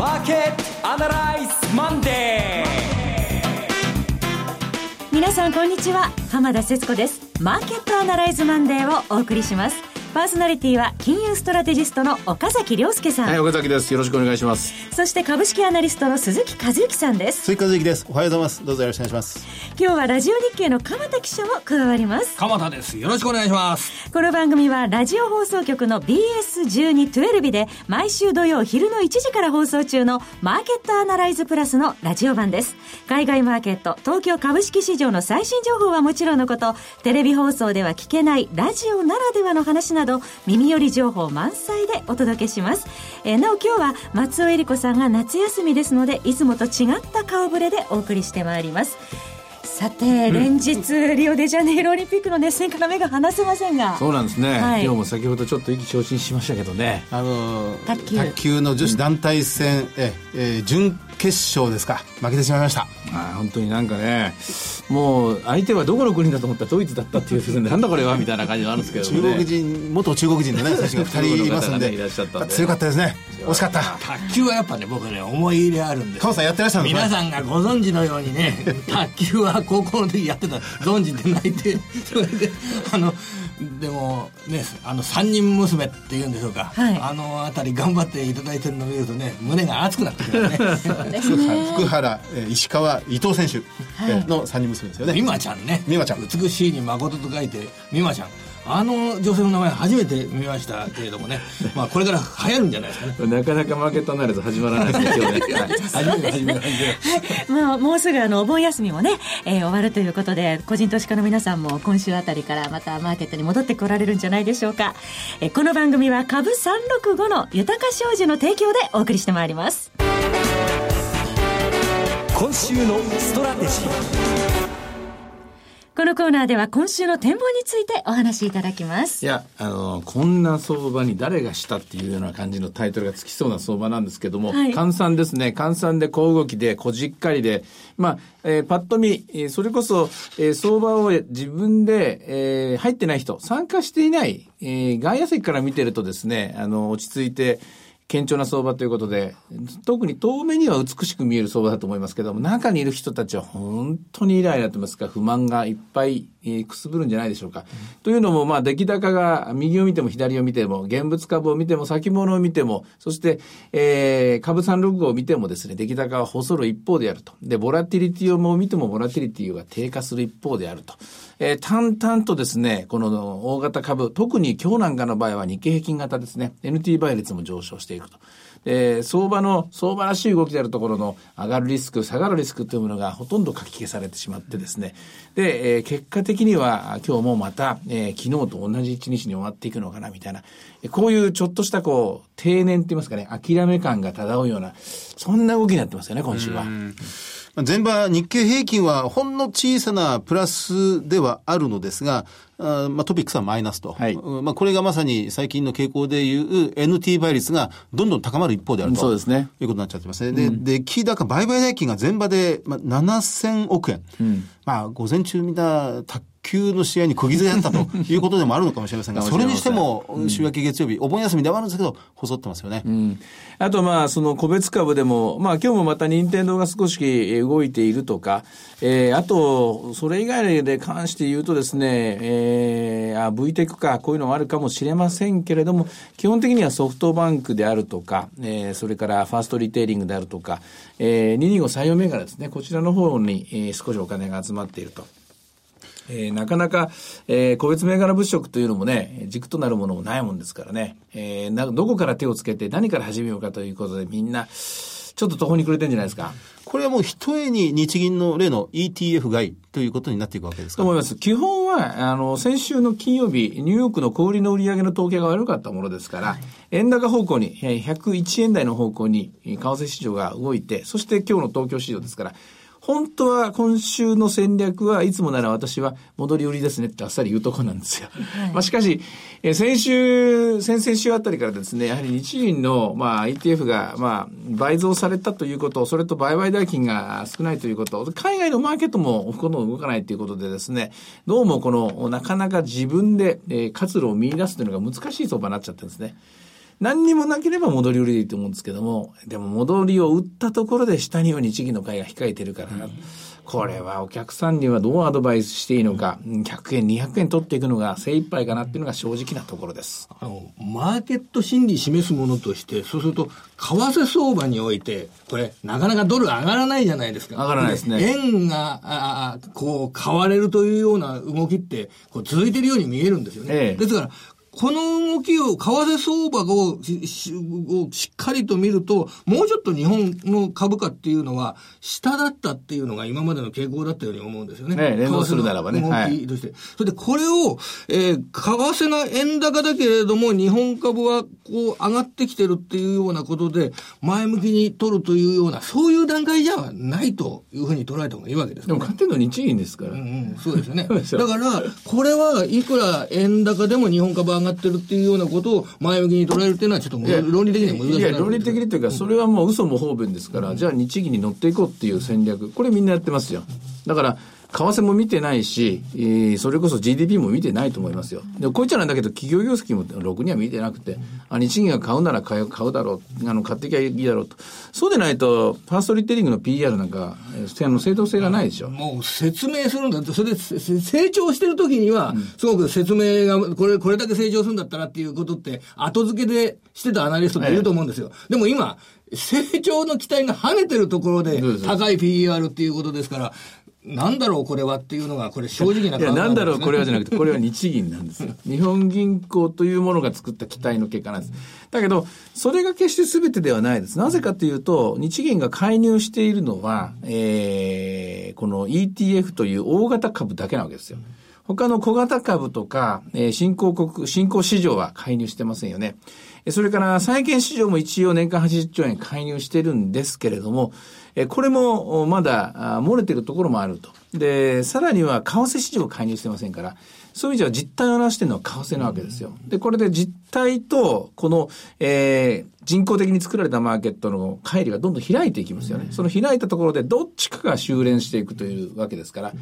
マーケットアナライズマンデー。皆さんこんにちは。浜田節子です。マーケットアナライズマンデーをお送りします。パーソナリティは金融ストラテジストの岡崎良介さん。はい、岡崎です。よろしくお願いします。そして株式アナリストの鈴木一之さんです。鈴木一之です。おはようございます。どうぞよろしくお願いします。今日はラジオ NIKKEI の鎌田記者も加わります。鎌田です。よろしくお願いします。この番組はラジオ放送局の BS1212 で毎週土曜昼の1時から放送中のマーケットアナライズプラスのラジオ版です。海外マーケット、東京株式市場の最新情報はもちろんのこと、テレビ放送では聞けないラジオならではの話ななど、耳寄り情報満載でお届けします。えー、なお今日は松尾恵里子さんが夏休みですので、いつもと違った顔ぶれでお送りしてまいります。さて、連日、リオデジャネイロオリンピックの熱戦から目が離せませんが。そうなんですね、はい、今日も先ほどちょっと意気消沈しましたけどね。あの卓球。卓球の女子団体戦、うん、ええ準決勝ですか。負けてしまいました。あ本当になんかねもう相手はどこの国だと思ったらドイツだったっていうなんだこれはみたいな感じがあるんですけど、ね、中国人元中国人のね 選手が2人いますんで。強かったですね。惜しかった。卓球はやっぱね僕ね思い入れあるんで鎌さんやってらっしゃる皆さんがご存知のようにね 卓球は高校の時やってた。存じてないって。それであのでもねあの三人娘っていうんでしょうか、はい、あの辺り頑張っていただいてるのを見るとね胸が熱くなってくる ね。福原石川伊藤選手の三人娘ですよね。美誠ちゃんね。美誠ちゃん。美しいに誠と書いて美誠ちゃんあの女性の名前初めて見ましたけれどもね、まあこれから流行るんじゃないですかね。なかなかマーケットならず始まらないですけどね。初めて始めはい、まあもうすぐあのお盆休みもね、えー、終わるということで、個人投資家の皆さんも今週あたりからまたマーケットに戻ってこられるんじゃないでしょうか。えー、この番組は株365の豊か商事の提供でお送りしてまいります。今週のストラテジー。このコーナーでは今週の展望についてお話しいただきます。いや、あの、こんな相場に誰がしたっていうような感じのタイトルがつきそうな相場なんですけども、はい、換算ですね。換算で小動きで、小じっかりで、まあ、えー、パッと見、えー、それこそ、えー、相場を自分で、えー、入ってない人、参加していない、えー、外野席から見てるとですね、あの、落ち着いて、堅調な相場ということで、特に遠目には美しく見える相場だと思いますけども、中にいる人たちは本当にイライラと言いますか、不満がいっぱい、えー、くすぶるんじゃないでしょうか？うん、というのも、まあ、出来高が右を見ても左を見ても、現物株を見ても先物を見ても、そして、えー、株三六を見てもですね、出来高は細る一方であると。で、ボラティリティをも見ても、ボラティリティが低下する一方であると。えー、淡々とですね、この大型株、特に今日なんかの場合は日経平均型ですね、NT 倍率も上昇していくと。で、相場の、相場らしい動きであるところの上がるリスク、下がるリスクというものがほとんど書き消されてしまってですね。で、えー、結果的には今日もまた、えー、昨日と同じ一日に終わっていくのかなみたいな、こういうちょっとしたこう、定年って言いますかね、諦め感が漂うような、そんな動きになってますよね、今週は。前場日経平均はほんの小さなプラスではあるのですが、あまあ、トピックスはマイナスと、はい、まあ、これがまさに最近の傾向でいう NT 倍率がどんどん高まる一方であると、そうですね、いうことになっちゃってますね。で、うん、で、キー高売買代金が前場で、まあ、7000億円。うん、まあ、午前中みんな卓球の試合に釘付けだったということでもあるのかもしれませんが、それにしても、週明け月曜日、お盆休みではあるんですけど、細ってますよね。うん、あと、まあ、その個別株でも、まあ、今日もまた任天堂が少し動いているとか、えー、あと、それ以外で関して言うとですね、えー、あ、VTEC か、こういうのもあるかもしれませんけれども、基本的にはソフトバンクであるとか、えー、それからファーストリテイリングであるとか、えー、225採用銘柄ですね、こちらの方に、えー、少しお金が集まっていると。えー、なかなか、えー、個別銘柄物色というのもね、軸となるものもないもんですからね、えー、などこから手をつけて何から始めようかということでみんな、ちょっと途方に暮れてるんじゃないですか。これはもう一重に日銀の例の ETF 買いということになっていくわけですか？と思います。基本は、あの、先週の金曜日、ニューヨークの小売の売上の統計が悪かったものですから、はい、円高方向に、101円台の方向に、為替市場が動いて、そして今日の東京市場ですから、本当は今週の戦略はいつもなら私は戻り売りですねってあっさり言うとこなんですよ。はい、まあしかし、え先週、先々週あたりからですね、やはり日銀の、まあ、ETF が、まあ、倍増されたということ、それと売買代金が少ないということ、海外のマーケットもほとんど動かないということでですね、どうもこの、なかなか自分で、えー、活路を見出すというのが難しい相場になっちゃってるんですね。何にもなければ戻り売りでいいと思うんですけども、でも戻りを売ったところで下には日銀の買いが控えてるから、うんこれはお客さんにはどうアドバイスしていいのか、100円、200円取っていくのが精一杯かなっていうのが正直なところです。あの、マーケット心理示すものとして、そうすると、為替相場において、これ、なかなかドル上がらないじゃないですか。上がらないですね。円が、あこう、買われるというような動きって、こう、続いてるように見えるんですよね。ええ、ですから、この動きを、為替相場をしっかりと見ると、もうちょっと日本の株価っていうのは、下だったっていうのが今までの傾向だったように思うんですよね。ね連動するならばね。動きとして。はい、それで、これを、えー、為替が円高だけれども、日本株はこう上がってきてるっていうようなことで、前向きに取るというような、そういう段階じゃないというふうに捉えた方がいいわけです、ね、でも買ってるの日銀ですから。うん、うん、そうですよね。だから、これはいくら円高でも日本株上がってるっていうようなことを前向きに捉えるっていうのはちょっと論理的には難しい。いや、論理的にというか、それはもう嘘も方便ですから、じゃあ日銀に乗っていこうっていう戦略、これみんなやってますよ。だから、為替も見てないし、えー、それこそ GDP も見てないと思いますよ。で、こいつなんだけど、企業業績もろくには見てなくて、あ、日銀が買うなら買う買うだろう、あの、買ってきゃいいだろうと。そうでないと、ファーストリテイリングの PR なんか、あの正当性がないでしょ。もう説明するんだって、それで成長してる時には、すごく説明が、これ、これだけ成長するんだったらっていうことって、後付けでしてたアナリストっていると思うんですよ。でも今、成長の期待が跳ねてるところで、高い PER っていうことですから、なんだろうこれはっていうのが、これ正直な、ね、いや、なんだろうこれはじゃなくて、これは日銀なんですよ。日本銀行というものが作った期待の結果なんです。だけど、それが決して全てではないです。なぜかというと、日銀が介入しているのは、えー、この ETF という大型株だけなわけですよ。他の小型株とか、えー、新興国、新興市場は介入してませんよね。それから債券市場も一応年間80兆円介入してるんですけれども、これもまだ漏れてるところもあると。で、さらには為替市場介入してませんから、そういう意味では実態を表しているのは為替なわけですよ。で、これで実態と、この、えー、人工的に作られたマーケットの乖離がどんどん開いていきますよね。その開いたところでどっちかが修練していくというわけですから、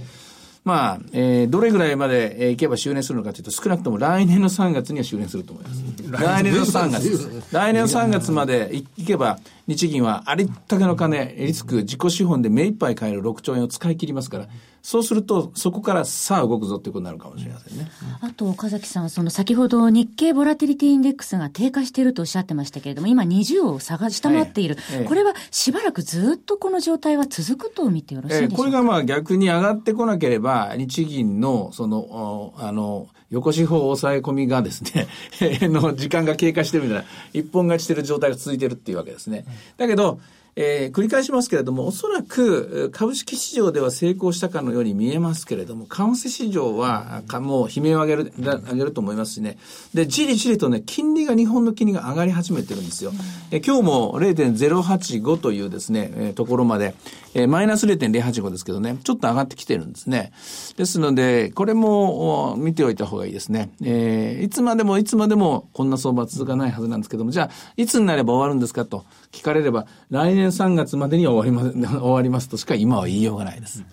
まあ、えー、どれぐらいまで、えー、いけば修練するのかというと、少なくとも来年の3月には修練すると思います。来年の3月。来年の3月までいけば、日銀はありったけの金、リスク、自己資本で目いっぱい買える6兆円を使い切りますから、そうすると、そこからさあ動くぞっていうことになるかもしれませんね。あと、岡崎さん、その先ほど日経ボラティリティインデックスが低下しているとおっしゃってましたけれども、今20を下が下回っている、はいこれはしばらくずっとこの状態は続くと見てよろしいでしょうか、これがまあ逆に上がってこなければ、日銀の、その、あの、横四方抑え込みがですね の時間が経過してるみたいな、一本勝ちしてる状態が続いてるっていうわけですね。だけど、えー、繰り返しますけれども、おそらく株式市場では成功したかのように見えますけれども、為替市場は、かもう悲鳴を上げる、上げると思いますしね。で、じりじりとね、金利が、日本の金利が上がり始めてるんですよ。え今日も0.085というですね、えー、ところまで、えー、マイナス0.085ですけどね、ちょっと上がってきてるんですね。ですので、これも見ておいた方がいいですね。えー、いつまでもいつまでもこんな相場は続かないはずなんですけども、じゃあ、いつになれば終わるんですかと聞かれれば、来年3月までに終わります、終わりますとしか今は言いようがないです。うん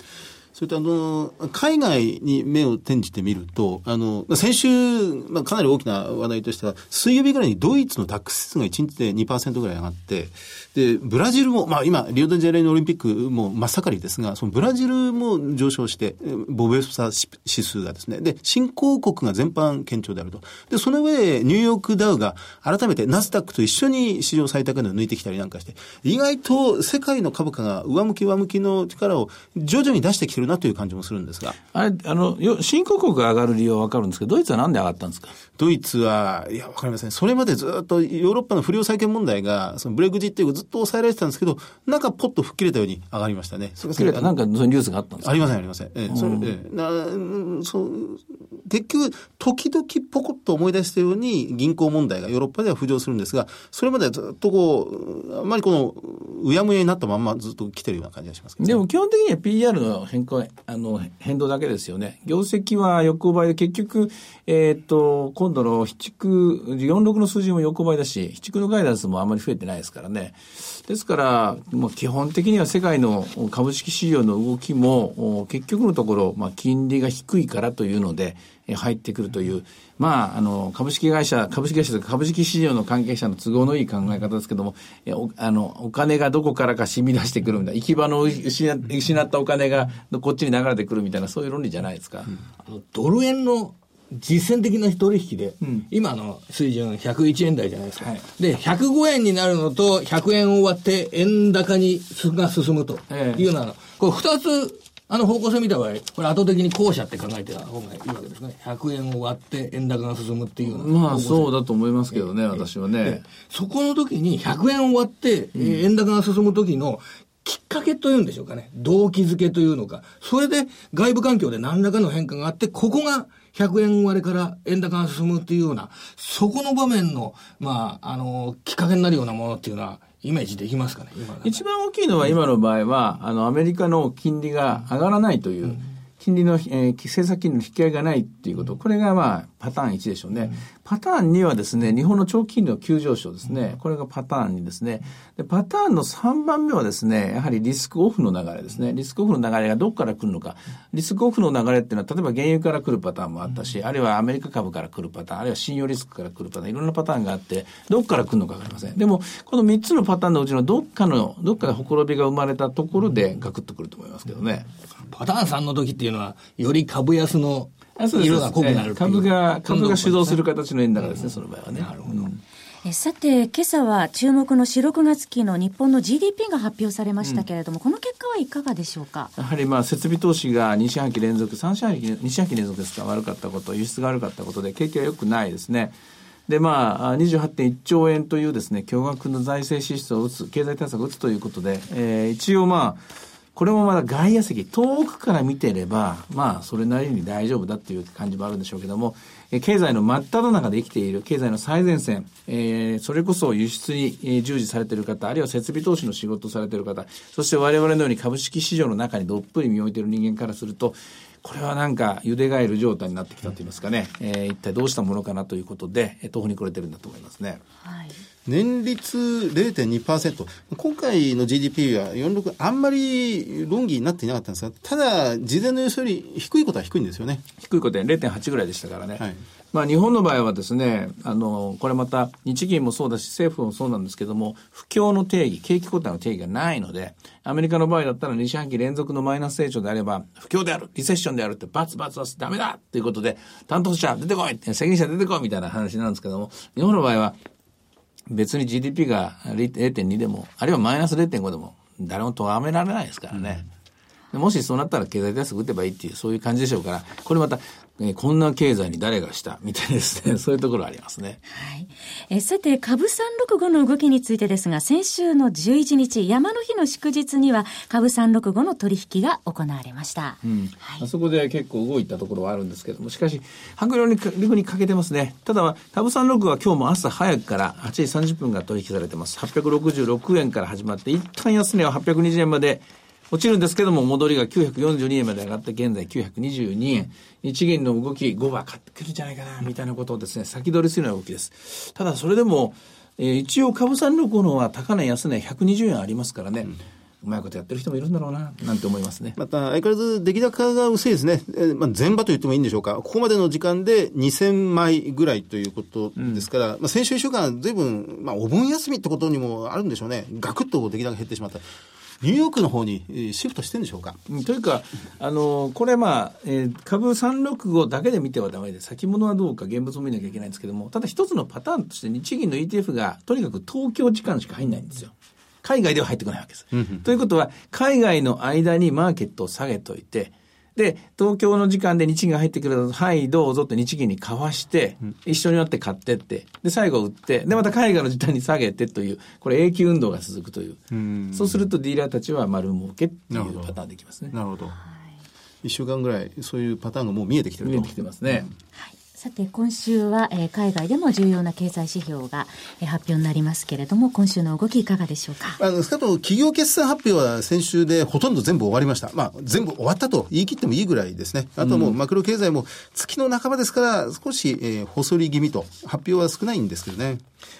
それとあの、海外に目を転じてみると、あの、先週、まあ、かなり大きな話題としては、水曜日ぐらいにドイツのタックス数が1日で2%ぐらい上がって、で、ブラジルも、まあ今、リオデジャネイロオリンピックも真っ盛りですが、そのブラジルも上昇して、ボベスタ指数がですね、で、新興国が全般堅調であると。で、その上、ニューヨークダウが改めてナスダックと一緒に市場最高値を抜いてきたりなんかして、意外と世界の株価が上向き上向きの力を徐々に出してきてるるなという感じもするんですが。あれ、あの、新興国が上がる理由はわかるんですけど、ドイツはなんで上がったんですか？ドイツは、いや、わかりません。それまでずっとヨーロッパの不良債権問題が、そのブレグジットいうずっと抑えられてたんですけど、なんかポッと吹っ切れたように上がりましたね。吹っ切れたなんかそういうニュースがあったんですか？ありません、ありません。ええ、それ、ええ、なそう結局、時々ポコッと思い出したように銀行問題がヨーロッパでは浮上するんですが、それまではずっとこう、あんまりこの、うやむやになったまんまずっと来てるような感じがしますけど、ね、でも基本的には PR の変と、あの、変動だけですよね。業績は横ばいで、結局、えー、っと、今度の七区、46の数字も横ばいだし、七区のガイダンスもあんまり増えてないですからね。ですから、もう基本的には世界の株式市場の動きも、結局のところ、まあ、金利が低いからというので、入ってくるという、まあ、あの、株式会社、株式会社と株式市場の関係者の都合のいい考え方ですけども、おあの、お金がどこからか染み出してくるみたいな、行き場の失失ったお金がこっちに流れてくるみたいな、そういう論理じゃないですか。うん、ドル円の実践的な取引で、うん、今の水準101円台じゃないですか。はい、で、105円になるのと100円を割って円高にが進むというような、ええ、これ二つあの方向性見た場合、これ後的に後者って考えてた方がいいわけですね。100円を割って円高が進むっていうまあそうだと思いますけどね、私はね。そこの時に100円を割って、円高が進む時のきっかけというんでしょうかね。動機づけというのか。それで外部環境で何らかの変化があって、ここが100円割れから円高が進むっていうような、そこの場面の、まあ、あの、きっかけになるようなものっていうのは、イメージできますかね、一番大きいのは今の場合は、あの、アメリカの金利が上がらないという、金利の、えー、政策金利の引き上げがないっていうこと、これがまあ、パターン1でしょうね。パターン2はですね、日本の長期金利の急上昇ですね。これがパターン2ですね。で、パターンの3番目はですね、やはりリスクオフの流れですね。リスクオフの流れがどこから来るのか。リスクオフの流れっていうのは、例えば原油から来るパターンもあったし、あるいはアメリカ株から来るパターン、あるいは信用リスクから来るパターン、いろんなパターンがあって、どこから来るのかわかりません。でも、この3つのパターンのうちのどっかの、どっかでほころびが生まれたところでガクッとくると思いますけどね。パターン3の時っていうのは、より株安の色が濃くなる株が、株が主導する形の円高ですね、その場合はね。なるほど。えさて、今朝は注目の4、6月期の日本の GDP が発表されましたけれども、うん、この結果はいかがでしょうか？やはりまあ設備投資が2四半期連続、3四半期、2四半期連続ですか、悪かったこと、輸出が悪かったことで、景気は良くないですね。で、まあ、28.1兆円というですね、巨額の財政支出を打つ、経済対策を打つということで、えー、一応まあ、これもまだ外野席、遠くから見てれば、まあ、それなりに大丈夫だっていう感じもあるんでしょうけども、え経済の真っ只中で生きている、経済の最前線、えー、それこそ輸出に従事されている方、あるいは設備投資の仕事をされている方、そして我々のように株式市場の中にどっぷり身を置いている人間からすると、これはなんか、ゆでガエル状態になってきたといいますかね、えー、一体どうしたものかなということで、途方に暮れてるんだと思いますね。はい年率0.2%。今回の GDP は46あんまり論議になっていなかったんですが、ただ、事前の予想より低いことは低いんですよね。低いことで0.8ぐらいでしたからね。はい、まあ日本の場合はですね、あの、これまた日銀もそうだし政府もそうなんですけども、不況の定義、景気後退の定義がないので、アメリカの場合だったら2四半期連続のマイナス成長であれば、不況である、リセッションであるってバツバツバツダメだということで、担当者出てこい責任者出てこいみたいな話なんですけども、日本の場合は別に GDP が0.2でも、あるいはマイナス0.5でも、誰も咎められないですからね。うん、もしそうなったら経済対策打てばいいっていう、そういう感じでしょうから、これまたえー、こんな経済に誰がしたみたいですね。そういうところありますね。はい。えさて、株365の動きについてですが、先週の11日、山の日の祝日には、株365の取引が行われました。うん。はい、あそこで結構動いたところはあるんですけども、しかし、迫力に力に欠けてますね。ただ、株365は今日も朝早くから8時30分が取引されてます。866円から始まって、一旦安値は820円まで落ちるんですけども、戻りが942円まで上がって、現在922円。日銀の動き5番買ってくるんじゃないかな、みたいなことをですね、先取りするような動きです。ただ、それでも、えー、一応株三六のは高値安値120円ありますからね。うんうまいことやってる人もいるんだろうな、なんて思いますね。また、相変わらず出来高が薄いですね。えー、まあ、前場と言ってもいいんでしょうか。ここまでの時間で2000枚ぐらいということですから、うん、まあ、先週1週間、ずいぶん、まあ、お盆休みってことにもあるんでしょうね。ガクッと出来高減ってしまった。ニューヨークの方にシフトしてるんでしょうか？というか、あの、これまあ、えー、株365だけで見てはだめで、先物はどうか現物を見なきゃいけないんですけども、ただ一つのパターンとして日銀の ETF がとにかく東京時間しか入んないんですよ。海外では入ってこないわけです。ということは、海外の間にマーケットを下げといて、で、東京の時間で日銀が入ってくると、はい、どうぞって日銀に交わして、一緒になって買ってって、で、最後売って、で、また海外の時間に下げてという、これ永久運動が続くという。うそうするとディーラーたちは丸儲けっていうパターンできますね。なるほど。一週間ぐらい、そういうパターンがもう見えてきてる見えてきてますね。うんはいさて今週は、えー、海外でも重要な経済指標が、えー、発表になりますけれども今週の動きいかがでしょうか？あのかと企業決算発表は先週でほとんど全部終わりました。まあ全部終わったと言い切ってもいいぐらいですね。あともうマクロ経済も月の半ばですから少し、えー、細り気味と。発表は少ないんですけどね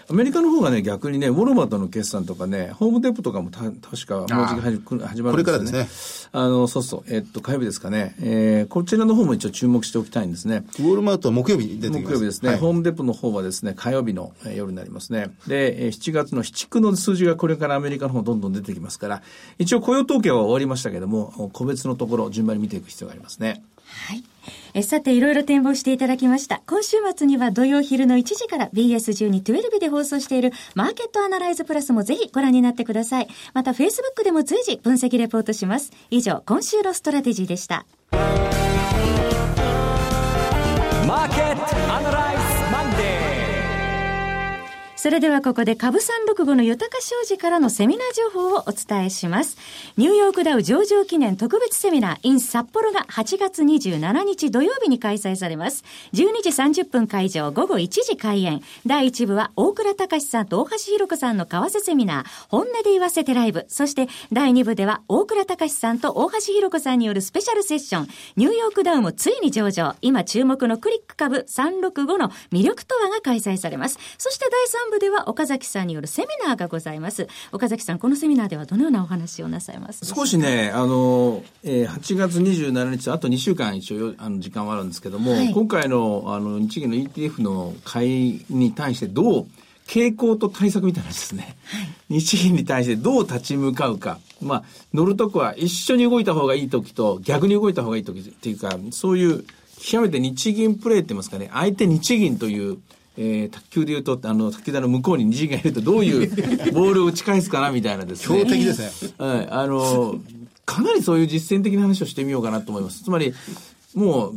アメリカの方がね、逆にね、ウォルマートの決算とかね、ホームデポとかもた確かもうじき始まるんですよね。これからですね。あの、そうそう、えっと、火曜日ですかね。えー、こちらの方も一応注目しておきたいんですね。ウォルマートは木曜日に出てきます。木曜日ですね。はい、ホームデポの方はですね、火曜日の夜になりますね。で、7月の7区の数字がこれからアメリカの方どんどん出てきますから、一応雇用統計は終わりましたけども、個別のところ順番に見ていく必要がありますね。はい。えさて、いろいろ展望していただきました。今週末には土曜昼の1時から BS1212 で放送しているマーケットアナライズプラスもぜひご覧になってください。また、Facebook でも随時分析レポートします。以上、今週のストラテジーでした。それではここで株365の豊か商事からのセミナー情報をお伝えします。ニューヨークダウ上場記念特別セミナー in 札幌が8月27日土曜日に開催されます。12時30分会場、午後1時開演。第1部は大倉隆さんと大橋弘子さんの為替セミナー、本音で言わせてライブ。そして第2部では大倉隆さんと大橋弘子さんによるスペシャルセッション、ニューヨークダウもついに上場。今注目のクリック株365の魅力とはが開催されます。そして第3部部では岡崎さんによるセミナーがございます。岡崎さん、このセミナーではどのようなお話をなさいます少しね、あの、えー、8月27日、あと2週間一応あの時間はあるんですけども、はい、今回のあの日銀の ETF の買いに対してどう傾向と対策みたいなですね、はい、日銀に対してどう立ち向かうか。まあ、乗るとこは一緒に動いた方がいい時と逆に動いた方がいい時っていうか、そういう極めて日銀プレーって言いますかね、相手日銀というえー、卓球でいうと、あの、卓球台の向こうに虹がいるとどういう ボールを打ち返すかなみたいなですね。強敵ですね。はい。あの、かなりそういう実践的な話をしてみようかなと思います。つまり、もう、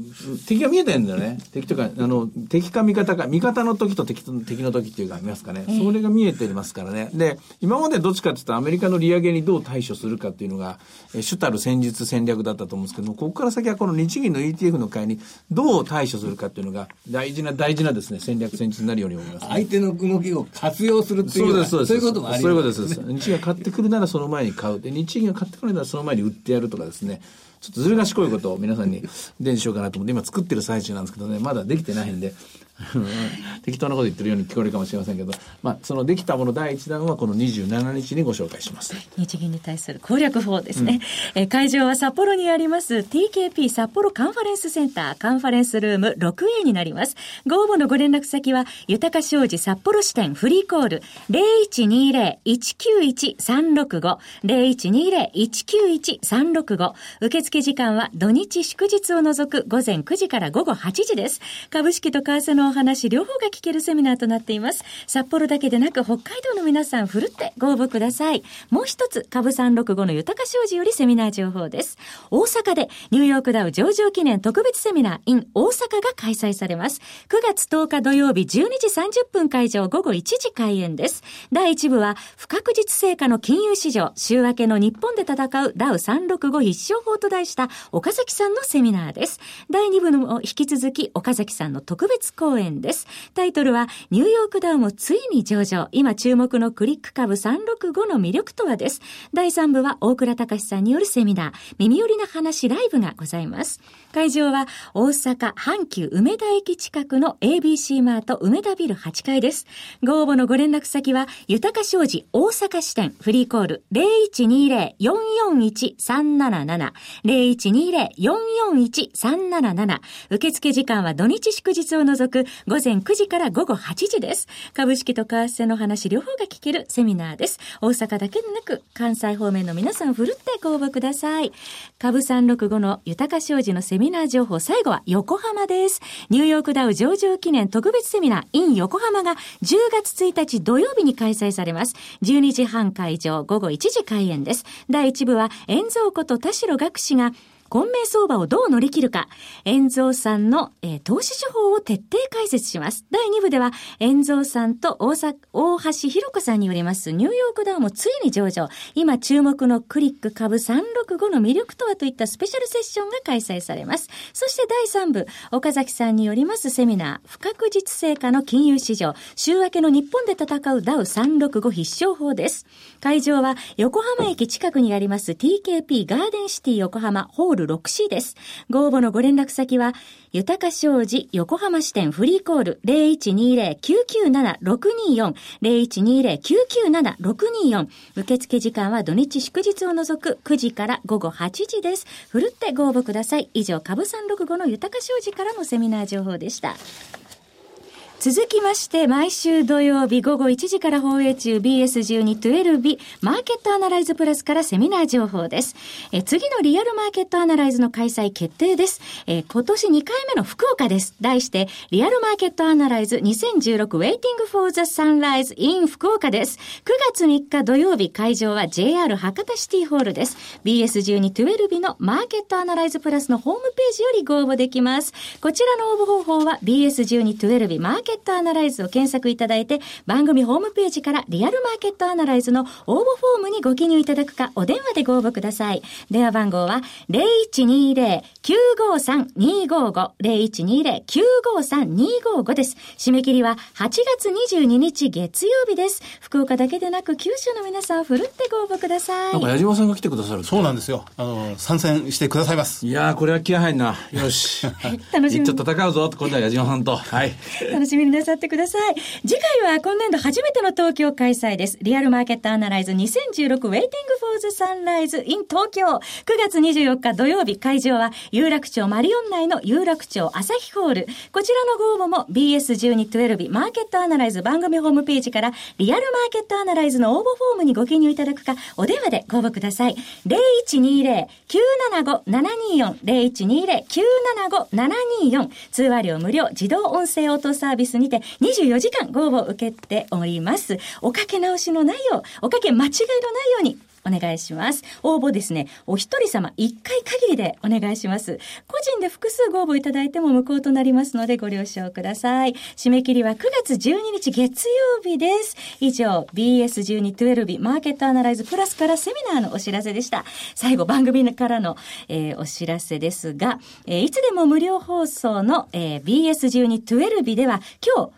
敵が見えてるんだよね。敵とか、あの、敵か味方か、味方の時と敵と敵の時っていうか、見ますかね。それが見えてますからね。で、今までどっちかっていうと、アメリカの利上げにどう対処するかっていうのが、え主たる戦術戦略だったと思うんですけども、ここから先はこの日銀の ETF の会にどう対処するかっていうのが、大事な大事なですね、戦略戦術になるように思います、ね、相手の動きを活用するっていうそうです、そうです。そういうこともあります、ね、そういうことです。日銀が買ってくるならその前に買う。で、日銀が買ってくるならその前に売ってやるとかですね。ちょっとずる賢いことを皆さんに伝授しようかなと思って今作ってる最中なんですけどねまだできてないんで適当なこと言ってるように聞こえるかもしれませんけど、まあ、そのできたもの第一弾はこの27日にご紹介します。日銀に対する攻略法ですね。うん、え会場は札幌にあります TKP 札幌カンファレンスセンターカンファレンスルーム 6A になります。ご応募のご連絡先は、豊か商事札幌支店フリーコール0120-191-365 0120-191-365受付時間は土日祝日を除く午前9時から午後8時です。株式と為替のお話両方が聞けるセミナーとなっています。札幌だけでなく北海道の皆さんふるってご応募ください。もう一つ、株365の豊か商事よりセミナー情報です。大阪でニューヨークダウ上場記念特別セミナー in 大阪が開催されます。9月10日土曜日12時30分会場午後1時開演です。第1部は不確実成果の金融市場、週明けの日本で戦うダウ365必勝法と題した岡崎さんのセミナーです。第2部も引き続き岡崎さんの特別講演演です。タイトルは、ニューヨークダウもついに上場。今注目のクリック株365の魅力とはです。第3部は大倉隆さんによるセミナー、耳寄りな話ライブがございます。会場は大阪阪急梅田駅近くの ABC マート梅田ビル8階です。ご応募のご連絡先は、豊か商事大阪支店フリーコール0120-441-377 0120-441-377受付時間は土日祝日を除く午前9時から午後8時です。株式と為替の話両方が聞けるセミナーです。大阪だけでなく関西方面の皆さんふるってご応募ください。株365の豊か商事のセミナー情報、最後は横浜です。ニューヨークダウ上場記念特別セミナー in 横浜が10月1日土曜日に開催されます。12時半会場、午後1時開演です。第1部は、遠蔵こと田代学士が、混迷相場をどう乗り切るか、遠蔵さんの、えー、投資手法を徹底解説します。第2部では、遠蔵さんと大阪、大橋弘子さんによります、ニューヨークダウもついに上場。今注目のクリック株365の魅力とはといったスペシャルセッションが開催されます。そして第3部、岡崎さんによりますセミナー、不確実成果の金融市場、週明けの日本で戦うダウ365必勝法です。会場は、横浜駅近くにあります TKP ガーデンシティ横浜ホールル 6C です。ご応募のご連絡先は、豊か商事横浜支店フリーコール0120-997-624 0120-997-624受付時間は土日祝日を除く9時から午後8時です。ふるってご応募ください。以上、株365の豊か商事からのセミナー情報でした。続きまして、毎週土曜日午後1時から放映中 BS12-12 日マーケットアナライズプラスからセミナー情報です。え次のリアルマーケットアナライズの開催決定です。え今年2回目の福岡です。題して、リアルマーケットアナライズ2016 Waiting for the Sunrise in 福岡です。9月3日土曜日会場は JR 博多シティホールです。BS12-12 日のマーケットアナライズプラスのホームページよりご応募できます。こちらの応募方法は BS12-12 日マーケットケットアナライズを検索いただいて、番組ホームページからリアルマーケットアナライズの応募フォームにご記入いただくか、お電話でご応募ください。電話番号は、0120-953-255、0120-953-255です。締め切りは8月22日月曜日です。福岡だけでなく、九州の皆さん、ふるってご応募ください。なんか矢島さんが来てくださるそうなんですよ。あの、参戦してくださいます。いやー、これは気合入んな。よし。楽しみ。ちょっと戦うぞ、今度は矢島さんと。はい。楽しみみになさってください。次回は今年度初めての東京開催です。リアルマーケットアナライズ2016 Waiting for the Sunrise in 東京。9月24日土曜日会場は有楽町マリオン内の有楽町朝日ホール。こちらのご応募も BS1212 マーケットアナライズ番組ホームページからリアルマーケットアナライズの応募フォームにご記入いただくか、お電話でご応募ください。0120-975-724 0120-975-724通話料無料自動音声応答サービススにて24時間ご応募を受けております。おかけ直しのないよう、おかけ間違いのないようにお願いします。応募ですね、お一人様一回限りでお願いします。個人で複数ご応募いただいても無効となりますのでご了承ください。締め切りは9月12日月曜日です。以上、BS1212 マーケットアナライズプラスからセミナーのお知らせでした。最後番組からの、えー、お知らせですが、えー、いつでも無料放送の、えー、BS1212 では今日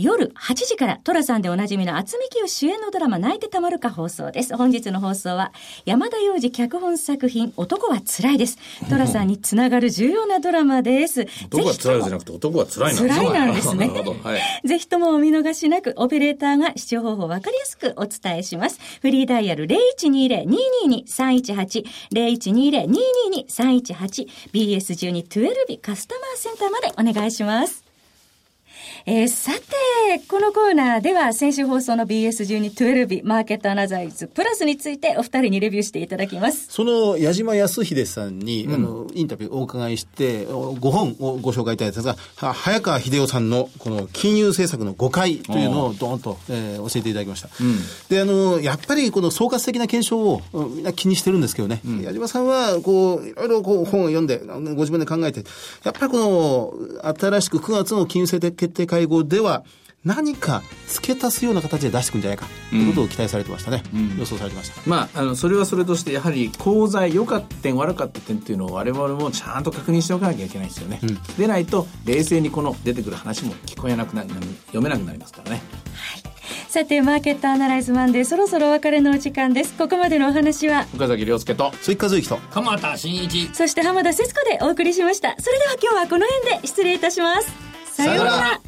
夜8時からトラさんでおなじみの厚み清主演のドラマ泣いてたまるか放送です。本日の放送は山田洋次脚本作品男は辛いです。トラさんにつながる重要なドラマです。男は辛いじゃなくて男は辛いなんです辛いなんですね。はい、ぜひともお見逃しなくオペレーターが視聴方法わかりやすくお伝えします。フリーダイヤル0120-222-318 0120-222-318 BS12-12 カスタマーセンターまでお願いします。えー、さて、このコーナーでは先週放送の BS12-12 マーケットアナザイズプラスについてお二人にレビューしていただきます。その矢島康秀さんに、うん、あのインタビューをお伺いして、5本をご紹介いただいたんですが、早川秀夫さんのこの金融政策の誤解というのをドーンと、えー、教えていただきました。うん、で、あの、やっぱりこの総括的な検証をみんな気にしてるんですけどね、うん、矢島さんはこう、いろいろこう本を読んで、ご自分で考えて、やっぱりこの新しく9月の金融政策決定会合では、何か付け足すような形で出してくるんじゃないか。ということを期待されてましたね、うん、予想されてました、まあ、あのそれはそれとしてやはり功罪良かった点悪かった点っていうのを我々もちゃんと確認しておかなきゃいけないですよね、うん、でないと冷静にこの出てくる話も聞こえなくなる読めなくなりますからね。はい。さてマーケットアナライズマンデーそろそろお別れのお時間です。ここまでのお話は岡崎亮介と鈴木和之と鎌田新一。そして浜田節子でお送りしました。それでは今日はこの辺で失礼いたします。さようなら